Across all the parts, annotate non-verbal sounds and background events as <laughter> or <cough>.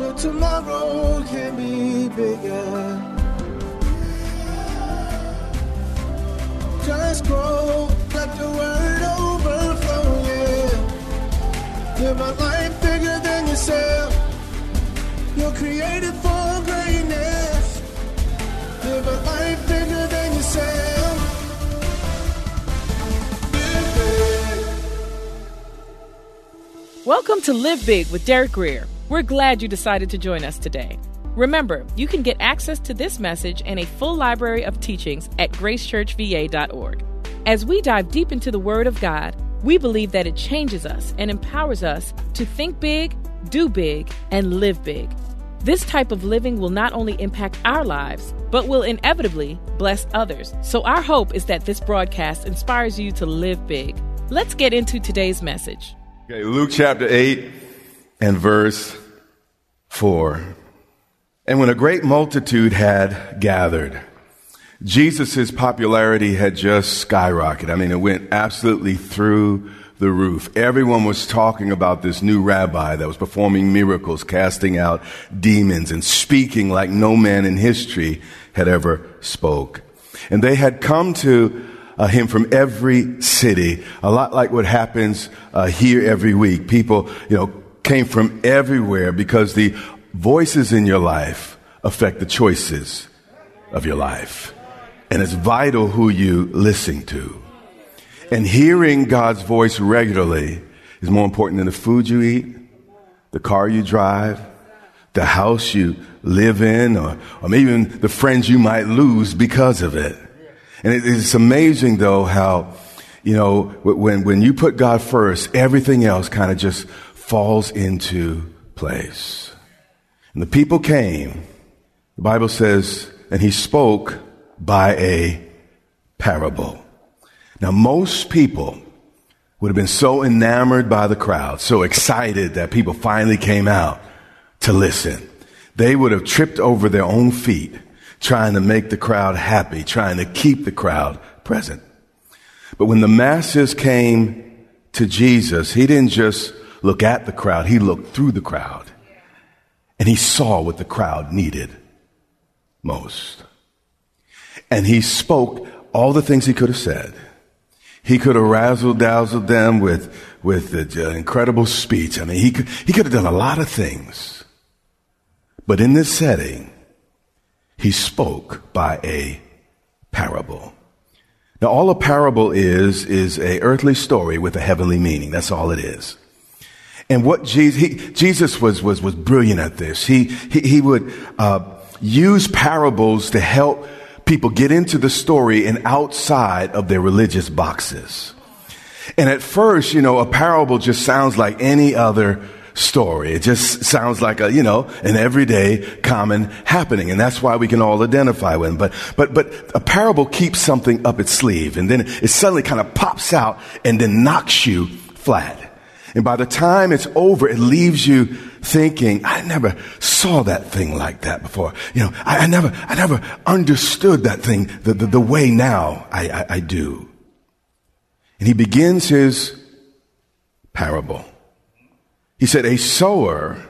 But tomorrow can be bigger. Just grow, let the word overflow, yeah. Live a life bigger than yourself. You're created for greatness. Live a life bigger than yourself. Welcome to Live Big with Derek Grier. We're glad you decided to join us today. Remember, you can get access to this message and a full library of teachings at gracechurchva.org. As we dive deep into the Word of God, we believe that it changes us and empowers us to think big, do big, and live big. This type of living will not only impact our lives, but will inevitably bless others. So, our hope is that this broadcast inspires you to live big. Let's get into today's message. Okay, Luke chapter 8 and verse 4. And when a great multitude had gathered, Jesus' popularity had just skyrocketed. I mean, it went absolutely through the roof. Everyone was talking about this new rabbi that was performing miracles, casting out demons, and speaking like no man in history had ever spoke. And they had come to uh, him from every city, a lot like what happens uh, here every week. People, you know, came from everywhere because the voices in your life affect the choices of your life. And it's vital who you listen to. And hearing God's voice regularly is more important than the food you eat, the car you drive, the house you live in, or, or maybe even the friends you might lose because of it. And it's amazing though how, you know, when, when you put God first, everything else kind of just falls into place. And the people came, the Bible says, and he spoke by a parable. Now, most people would have been so enamored by the crowd, so excited that people finally came out to listen. They would have tripped over their own feet trying to make the crowd happy, trying to keep the crowd present. But when the masses came to Jesus, he didn't just look at the crowd, he looked through the crowd. And he saw what the crowd needed most. And he spoke all the things he could have said. He could have razzle dazzled them with, with the incredible speech. I mean, he could, he could have done a lot of things. But in this setting, he spoke by a parable. Now, all a parable is, is a earthly story with a heavenly meaning. That's all it is. And what Jesus, he, Jesus was, was, was brilliant at this. He, he, he would, uh, use parables to help people get into the story and outside of their religious boxes. And at first, you know, a parable just sounds like any other story. It just sounds like a, you know, an everyday common happening. And that's why we can all identify with them. But, but, but a parable keeps something up its sleeve and then it suddenly kind of pops out and then knocks you flat. And by the time it's over, it leaves you thinking, I never saw that thing like that before. You know, I, I never, I never understood that thing the, the, the way now I, I, I do. And he begins his parable. He said, a sower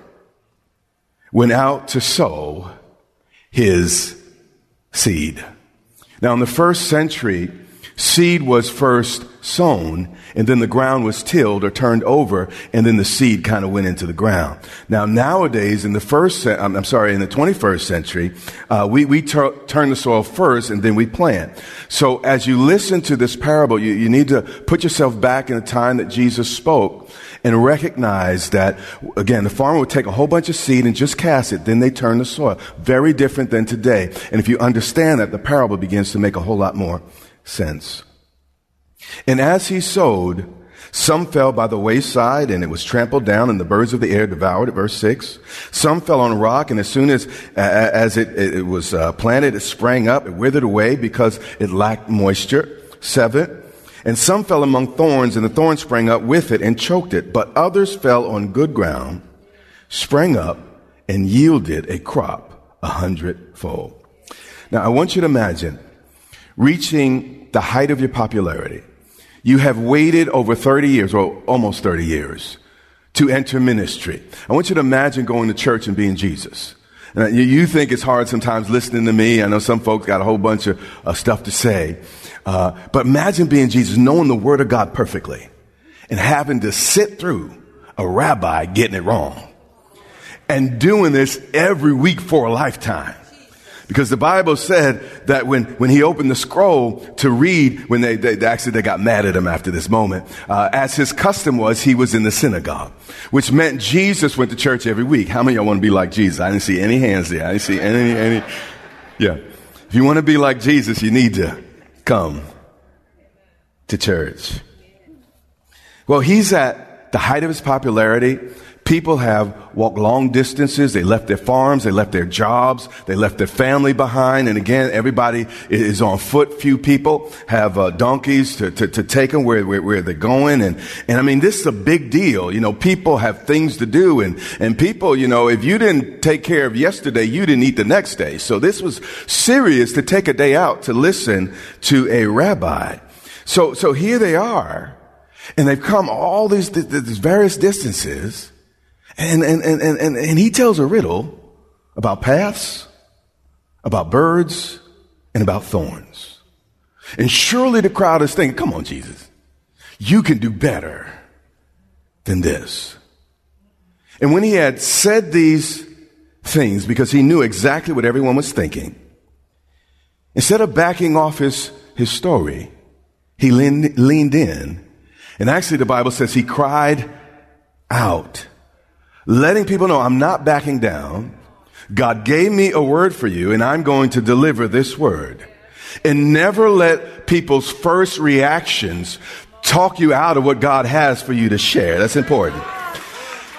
went out to sow his seed. Now, in the first century, seed was first sown and then the ground was tilled or turned over and then the seed kind of went into the ground. Now nowadays in the first, I'm sorry, in the 21st century, uh, we, we tur- turn the soil first and then we plant. So as you listen to this parable, you, you need to put yourself back in the time that Jesus spoke and recognize that, again, the farmer would take a whole bunch of seed and just cast it, then they turn the soil. Very different than today. And if you understand that, the parable begins to make a whole lot more sense. And as he sowed, some fell by the wayside and it was trampled down and the birds of the air devoured it. Verse six. Some fell on a rock and as soon as, as it, it was uh, planted, it sprang up, it withered away because it lacked moisture. Seven. And some fell among thorns and the thorns sprang up with it and choked it. But others fell on good ground, sprang up and yielded a crop a hundredfold. Now I want you to imagine reaching the height of your popularity you have waited over 30 years, or almost 30 years, to enter ministry. I want you to imagine going to church and being Jesus. You think it's hard sometimes listening to me. I know some folks got a whole bunch of uh, stuff to say. Uh, but imagine being Jesus, knowing the Word of God perfectly, and having to sit through a rabbi getting it wrong. And doing this every week for a lifetime. Because the Bible said that when, when he opened the scroll to read, when they, they actually they got mad at him after this moment, uh, as his custom was, he was in the synagogue, which meant Jesus went to church every week. How many of y'all want to be like Jesus? I didn't see any hands there. I didn't see any, any, yeah. If you want to be like Jesus, you need to come to church. Well, he's at the height of his popularity. People have walked long distances. They left their farms. They left their jobs. They left their family behind. And again, everybody is on foot. Few people have uh, donkeys to, to, to, take them where, where, where, they're going. And, and I mean, this is a big deal. You know, people have things to do. And, and people, you know, if you didn't take care of yesterday, you didn't eat the next day. So this was serious to take a day out to listen to a rabbi. So, so here they are. And they've come all these, these various distances and, and, and, and, and he tells a riddle about paths, about birds, and about thorns. And surely the crowd is thinking, come on, Jesus, you can do better than this. And when he had said these things, because he knew exactly what everyone was thinking, instead of backing off his, his story, he leaned, leaned in. And actually, the Bible says he cried out letting people know I'm not backing down. God gave me a word for you and I'm going to deliver this word. And never let people's first reactions talk you out of what God has for you to share. That's important.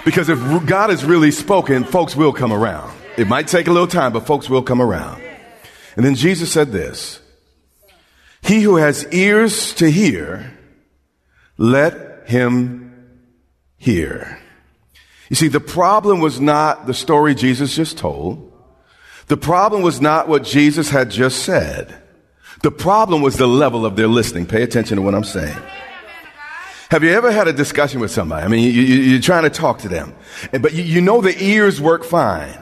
Because if God has really spoken, folks will come around. It might take a little time, but folks will come around. And then Jesus said this He who has ears to hear, let him hear. You see, the problem was not the story Jesus just told. The problem was not what Jesus had just said. The problem was the level of their listening. Pay attention to what I'm saying. Have you ever had a discussion with somebody? I mean, you, are trying to talk to them, but you, you know the ears work fine,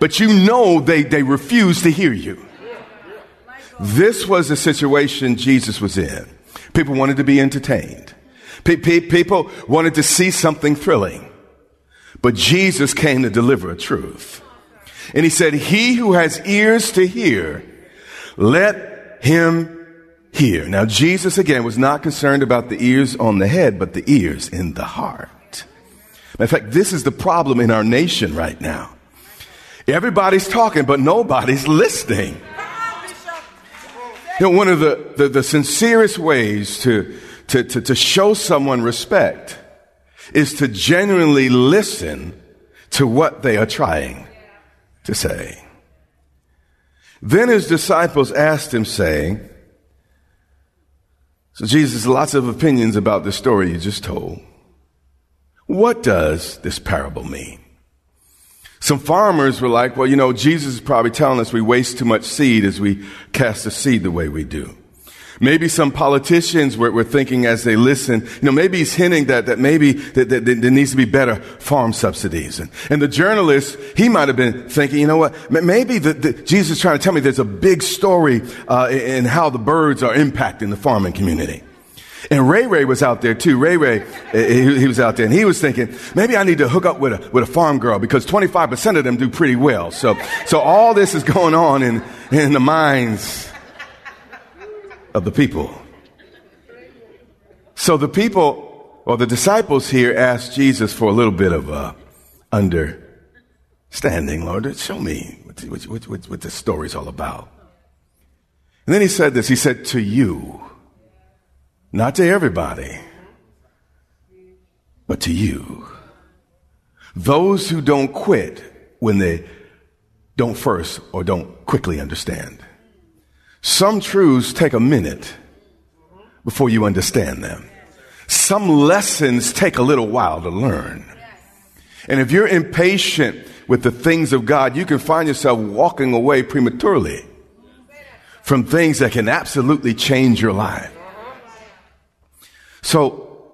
but you know they, they refuse to hear you. This was the situation Jesus was in. People wanted to be entertained. People wanted to see something thrilling. But Jesus came to deliver a truth. And he said, he who has ears to hear, let him hear. Now, Jesus again was not concerned about the ears on the head, but the ears in the heart. In fact, this is the problem in our nation right now. Everybody's talking, but nobody's listening. You know, one of the, the, the sincerest ways to, to, to, to show someone respect is to genuinely listen to what they are trying to say. Then his disciples asked him, saying, So, Jesus, lots of opinions about the story you just told. What does this parable mean? Some farmers were like, Well, you know, Jesus is probably telling us we waste too much seed as we cast the seed the way we do. Maybe some politicians were, were, thinking as they listen, you know, maybe he's hinting that, that maybe that, that, that there needs to be better farm subsidies. And, and the journalist, he might have been thinking, you know what, maybe the, the, Jesus is trying to tell me there's a big story uh, in how the birds are impacting the farming community. And Ray Ray was out there too. Ray Ray, eh, he, he was out there and he was thinking, maybe I need to hook up with a, with a farm girl because 25% of them do pretty well. So, so all this is going on in, in the minds of the people. So the people, or the disciples here, asked Jesus for a little bit of uh, understanding. Lord, show me what, what, what, what this story's all about. And then he said this. He said, To you, Not to everybody, but to you. Those who don't quit when they don't first or don't quickly understand. Some truths take a minute before you understand them. Some lessons take a little while to learn. And if you're impatient with the things of God, you can find yourself walking away prematurely from things that can absolutely change your life. So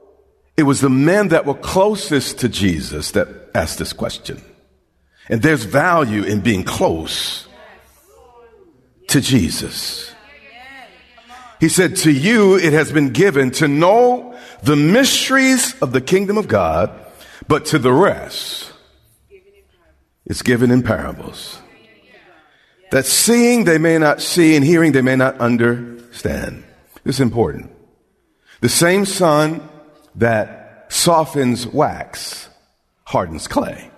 it was the men that were closest to Jesus that asked this question. And there's value in being close to Jesus. He said, To you it has been given to know the mysteries of the kingdom of God, but to the rest, it's given in parables. That seeing they may not see, and hearing they may not understand. This is important. The same sun that softens wax hardens clay.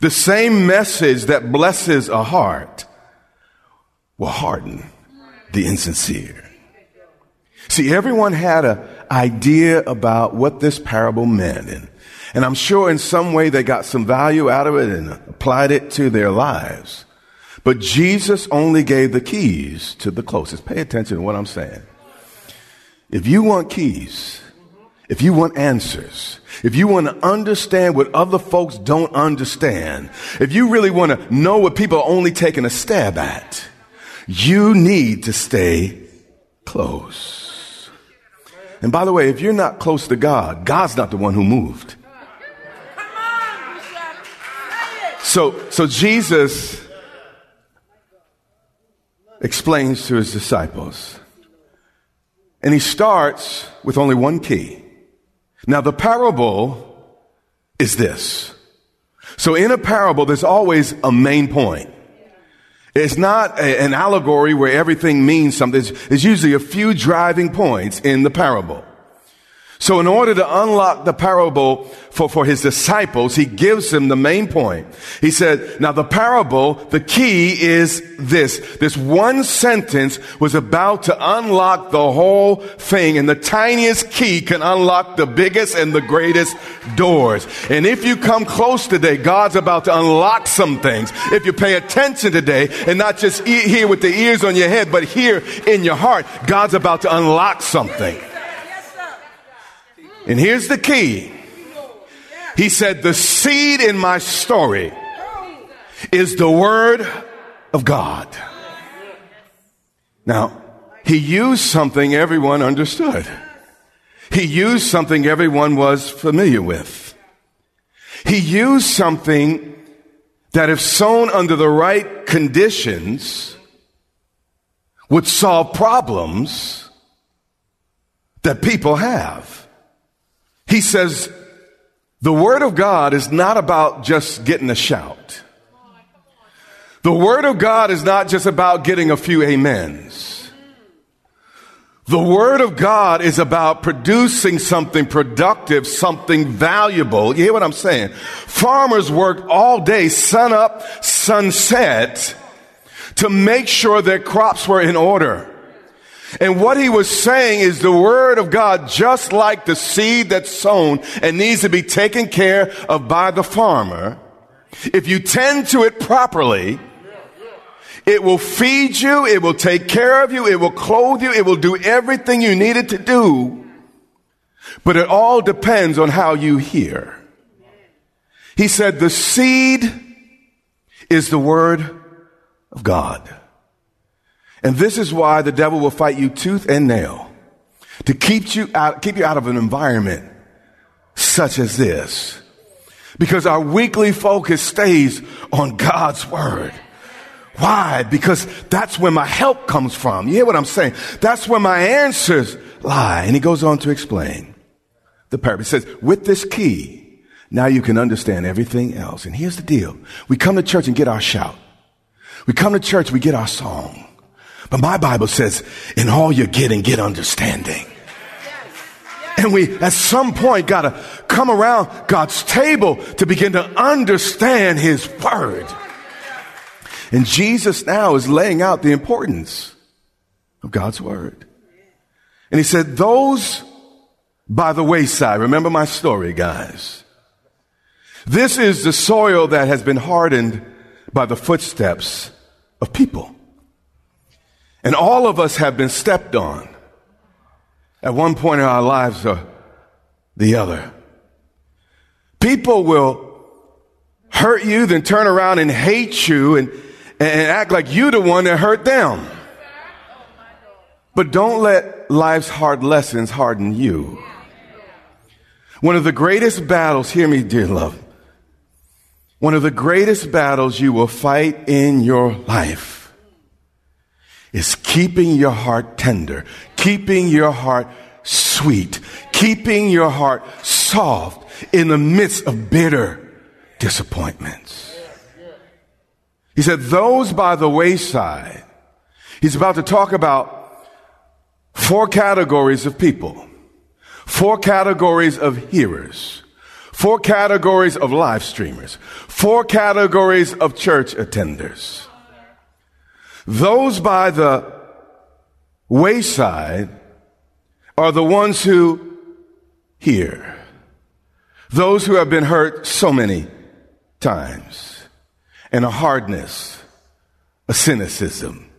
The same message that blesses a heart will harden the insincere. See, everyone had an idea about what this parable meant. And, and I'm sure in some way they got some value out of it and applied it to their lives. But Jesus only gave the keys to the closest. Pay attention to what I'm saying. If you want keys, if you want answers, if you want to understand what other folks don't understand, if you really want to know what people are only taking a stab at, you need to stay close. And by the way, if you're not close to God, God's not the one who moved. So, so Jesus explains to his disciples, and he starts with only one key. Now, the parable is this. So, in a parable, there's always a main point. It's not a, an allegory where everything means something. There's, usually a few driving points in the parable. So in order to unlock the parable for, for his disciples, he gives them the main point. He said, now the parable, the key is this. This one sentence was about to unlock the whole thing and the tiniest key can unlock the biggest and the greatest doors. And if you come close today, God's about to unlock some things. If you pay attention today and not just hear with the ears on your head, but hear in your heart, God's about to unlock something. And here's the key. He said, the seed in my story is the word of God. Now, he used something everyone understood. He used something everyone was familiar with. He used something that if sown under the right conditions would solve problems that people have. He says, the Word of God is not about just getting a shout. The Word of God is not just about getting a few amens. The Word of God is about producing something productive, something valuable. You hear what I'm saying? Farmers work all day, sun up, sunset, to make sure their crops were in order. And what he was saying is the word of God, just like the seed that's sown and needs to be taken care of by the farmer, if you tend to it properly, it will feed you, it will take care of you, it will clothe you, it will do everything you need it to do. But it all depends on how you hear. He said the seed is the word of God. And this is why the devil will fight you tooth and nail to keep you out, keep you out of an environment such as this. Because our weekly focus stays on God's word. Why? Because that's where my help comes from. You hear what I'm saying? That's where my answers lie. And he goes on to explain the parable. He says, with this key, now you can understand everything else. And here's the deal. We come to church and get our shout. We come to church, we get our song. But my Bible says, in all you're getting, get understanding. And we, at some point, gotta come around God's table to begin to understand His Word. And Jesus now is laying out the importance of God's Word. And he said, those by the wayside. Remember my story, guys. This is the soil that has been hardened by the footsteps of people. And all of us have been stepped on at one point in our lives or the other. People will hurt you, then turn around and hate you and, and act like you're the one that hurt them. But don't let life's hard lessons harden you. One of the greatest battles, hear me, dear love, one of the greatest battles you will fight in your life is keeping your heart tender, keeping your heart sweet, keeping your heart soft in the midst of bitter disappointments. He said, those by the wayside, he's about to talk about four categories of people, four categories of hearers, four categories of live streamers, four categories of church attenders. Those by the wayside are the ones who hear. Those who have been hurt so many times. And a hardness, a cynicism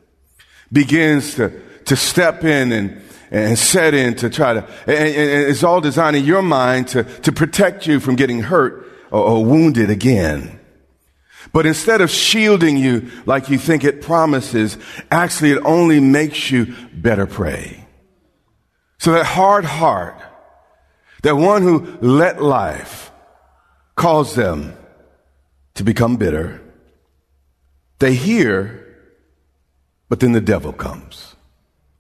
begins to, to step in and, and set in to try to, and, and it's all designed in your mind to, to protect you from getting hurt or, or wounded again. But instead of shielding you like you think it promises, actually it only makes you better prey. So that hard heart, that one who let life cause them to become bitter, they hear, but then the devil comes.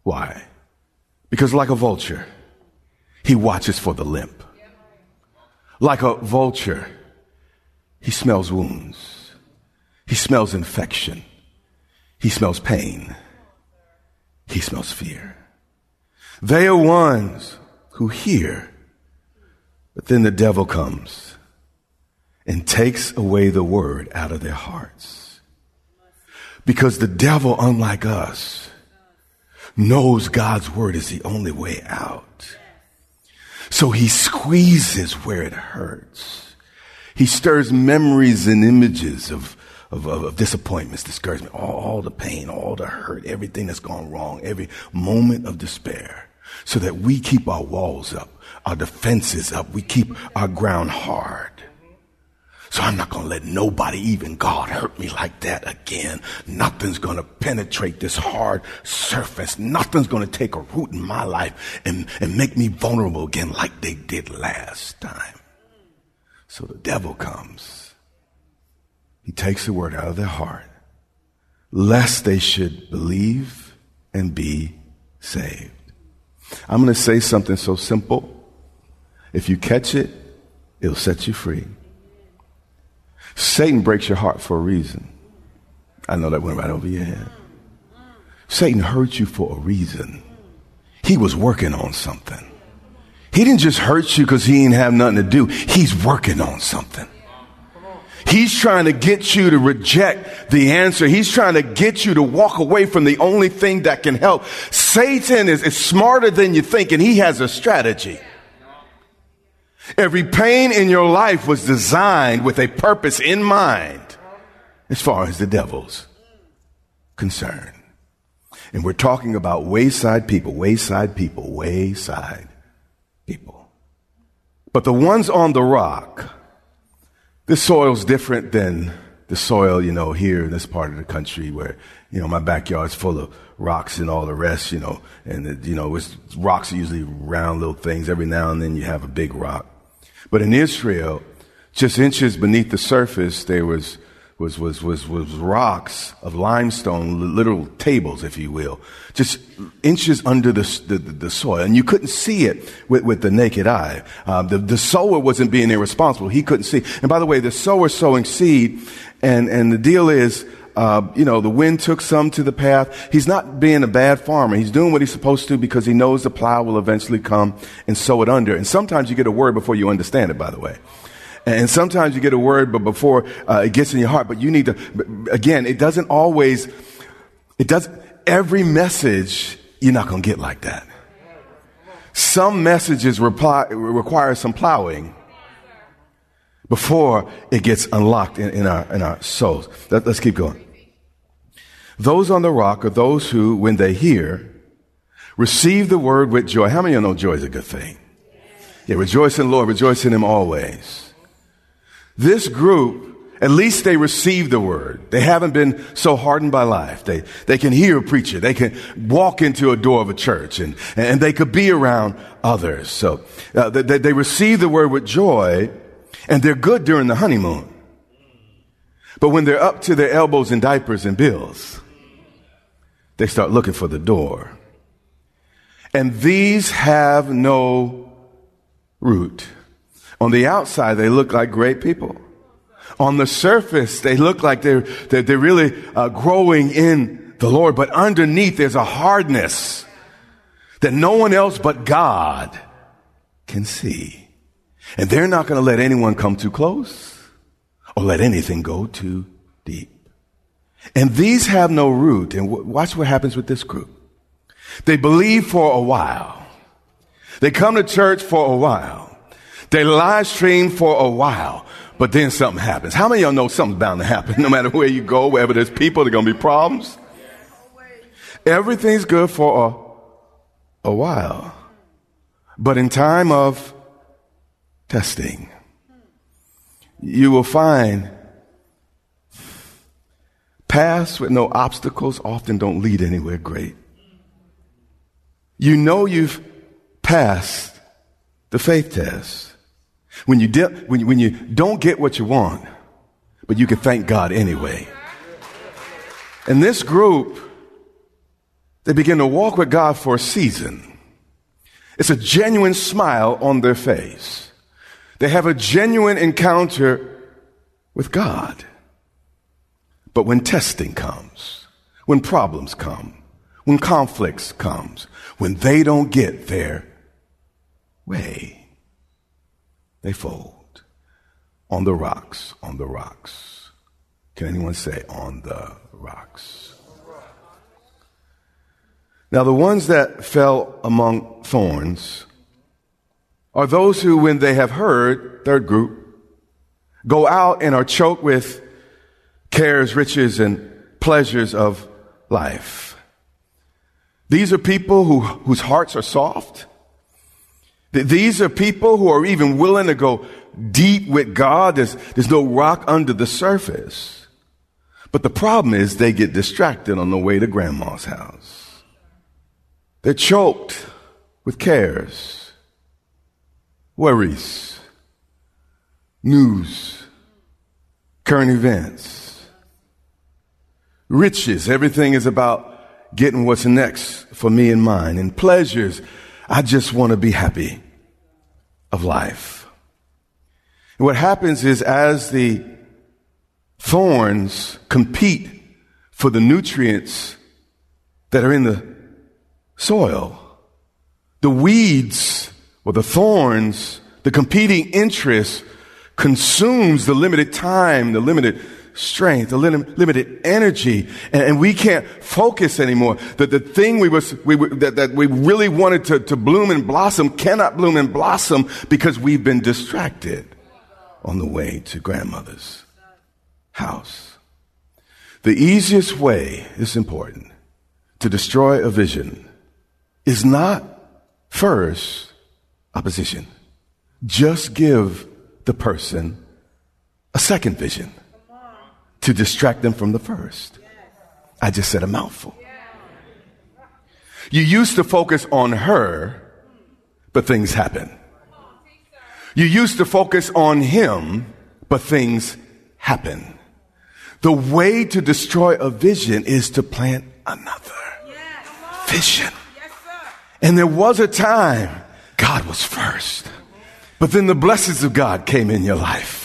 Why? Because like a vulture, he watches for the limp. Like a vulture, he smells wounds. He smells infection. He smells pain. He smells fear. They are ones who hear, but then the devil comes and takes away the word out of their hearts. Because the devil, unlike us, knows God's word is the only way out. So he squeezes where it hurts. He stirs memories and images of, of, of, of disappointments, discouragement, all, all the pain, all the hurt, everything that's gone wrong, every moment of despair, so that we keep our walls up, our defenses up, we keep our ground hard. So I'm not going to let nobody, even God, hurt me like that again. Nothing's going to penetrate this hard surface. Nothing's going to take a root in my life and, and make me vulnerable again like they did last time. So the devil comes. He takes the word out of their heart, lest they should believe and be saved. I'm going to say something so simple. If you catch it, it'll set you free. Satan breaks your heart for a reason. I know that went right over your head. Satan hurt you for a reason. He was working on something. He didn't just hurt you because he didn't have nothing to do. He's working on something. He's trying to get you to reject the answer. He's trying to get you to walk away from the only thing that can help. Satan is, is smarter than you think and he has a strategy. Every pain in your life was designed with a purpose in mind as far as the devil's concerned. And we're talking about wayside people, wayside people, wayside people. But the ones on the rock, this soil's different than the soil, you know, here in this part of the country where, you know, my backyard's full of rocks and all the rest, you know, and, you know, it's, rocks are usually round little things. Every now and then you have a big rock. But in Israel, just inches beneath the surface, there was, was, was, was, was rocks of limestone, literal tables, if you will, just inches under the, the, the soil. And you couldn't see it with, with the naked eye. Um, the, the sower wasn't being irresponsible. He couldn't see. And by the way, the sower sowing seed, and, and the deal is, uh, you know, the wind took some to the path. He's not being a bad farmer. He's doing what he's supposed to because he knows the plow will eventually come and sow it under. And sometimes you get a word before you understand it, by the way. And sometimes you get a word, but before uh, it gets in your heart. But you need to, again, it doesn't always, it does, every message you're not going to get like that. some messages reply, require some plowing before it gets unlocked in, in, our, in our souls. Let, let's keep going. Those on the rock are those who, when they hear, receive the word with joy. How many of you know joy is a good thing? Yeah, rejoice in the Lord, rejoice in Him always. This group at least they receive the word. They haven't been so hardened by life. They, they can hear a preacher. They can walk into a door of a church and, and they could be around others. So uh, they, they receive the word with joy and they're good during the honeymoon. But when they're up to their elbows in diapers and bills, they start looking for the door. And these have no root. On the outside, they look like great people on the surface, they look like they're, they're, they're really uh, growing in the Lord, but underneath there's a hardness that no one else but God can see. And they're not going to let anyone come too close or let anything go too deep. And these have no root. And w- watch what happens with this group. They believe for a while. They come to church for a while. They live stream for a while. But then something happens. How many of y'all know something's bound to happen? <laughs> No matter where you go, wherever there's people, there are going to be problems. Everything's good for a, a while. But in time of testing, you will find paths with no obstacles often don't lead anywhere great. You know you've passed the faith test when you, de- when, you, when you don't get what you want, but you can thank God anyway. And this group, they begin to walk with God for a season. It's a genuine smile on their face. They have a genuine encounter with God. But when testing comes, when problems come, when conflicts comes, when they don't get their way, they fold on the rocks, on the rocks. Can anyone say on the rocks? Now, the ones that fell among thorns are those who, when they have heard, third group, go out and are choked with cares, riches, and pleasures of life. These are people who, whose hearts are soft. These are people who are even willing to go deep with God. There's, there's no rock under the surface. But the problem is they get distracted on the way to grandma's house. They're choked with cares, worries, news, current events, riches. Everything is about getting what's next for me and mine, and pleasures I just want to be happy of life. And what happens is as the thorns compete for the nutrients that are in the soil, the weeds or the thorns, the competing interests consumes the limited time, the limited strength, a limited energy, and, and, we can't focus anymore. That the thing we was we that, that we really wanted to, to bloom and blossom cannot bloom and blossom because we've been distracted on the way to grandmother's house. The easiest way, is important, to destroy a vision is not first opposition. Just give the person a second vision to distract them from the first. I just said a mouthful. You used to focus on her, but things happen. You used to focus on him, but things happen. The way to destroy a vision is to plant another vision. And there was a time God was first, but then the blessings of God came in your life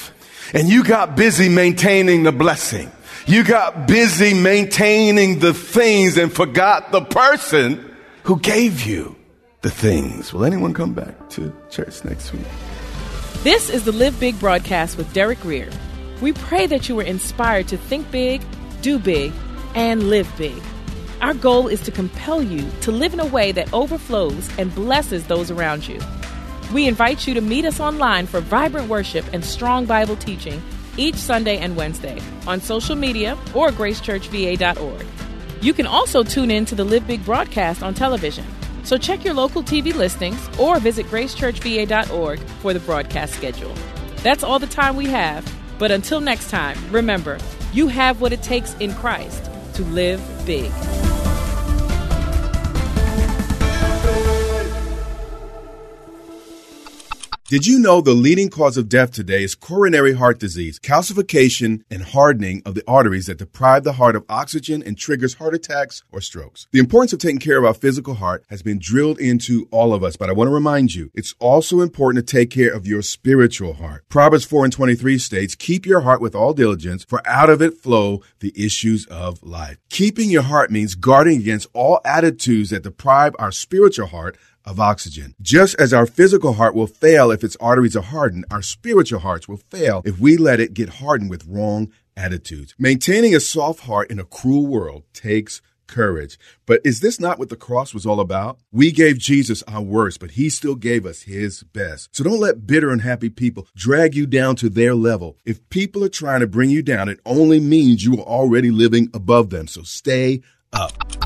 and you got busy maintaining the blessing. You got busy maintaining the things and forgot the person who gave you the things. Will anyone come back to church next week? This is the Live Big broadcast with Derek Grier. We pray that you were inspired to think big, do big, and live big. Our goal is to compel you to live in a way that overflows and blesses those around you. We invite you to meet us online for vibrant worship and strong Bible teaching each Sunday and Wednesday on social media or gracechurchva.org. You can also tune in to the Live Big broadcast on television. So check your local TV listings or visit gracechurchva.org for the broadcast schedule. That's all the time we have. But until next time, remember, you have what it takes in Christ to live big. Did you know the leading cause of death today is coronary heart disease, calcification and hardening of the arteries that deprive the heart of oxygen and triggers heart attacks or strokes? The importance of taking care of our physical heart has been drilled into all of us, but I want to remind you, it's also important to take care of your spiritual heart. Proverbs 4 and 23 states, keep your heart with all diligence, for out of it flow the issues of life. Keeping your heart means guarding against all attitudes that deprive our spiritual heart of oxygen. Just as our physical heart will fail if its arteries are hardened, our spiritual hearts will fail if we let it get hardened with wrong attitudes. Maintaining a soft heart in a cruel world takes courage. But is this not what the cross was all about? We gave Jesus our worst, but he still gave us his best. So don't let bitter and happy people drag you down to their level. If people are trying to bring you down, it only means you are already living above them. So stay up.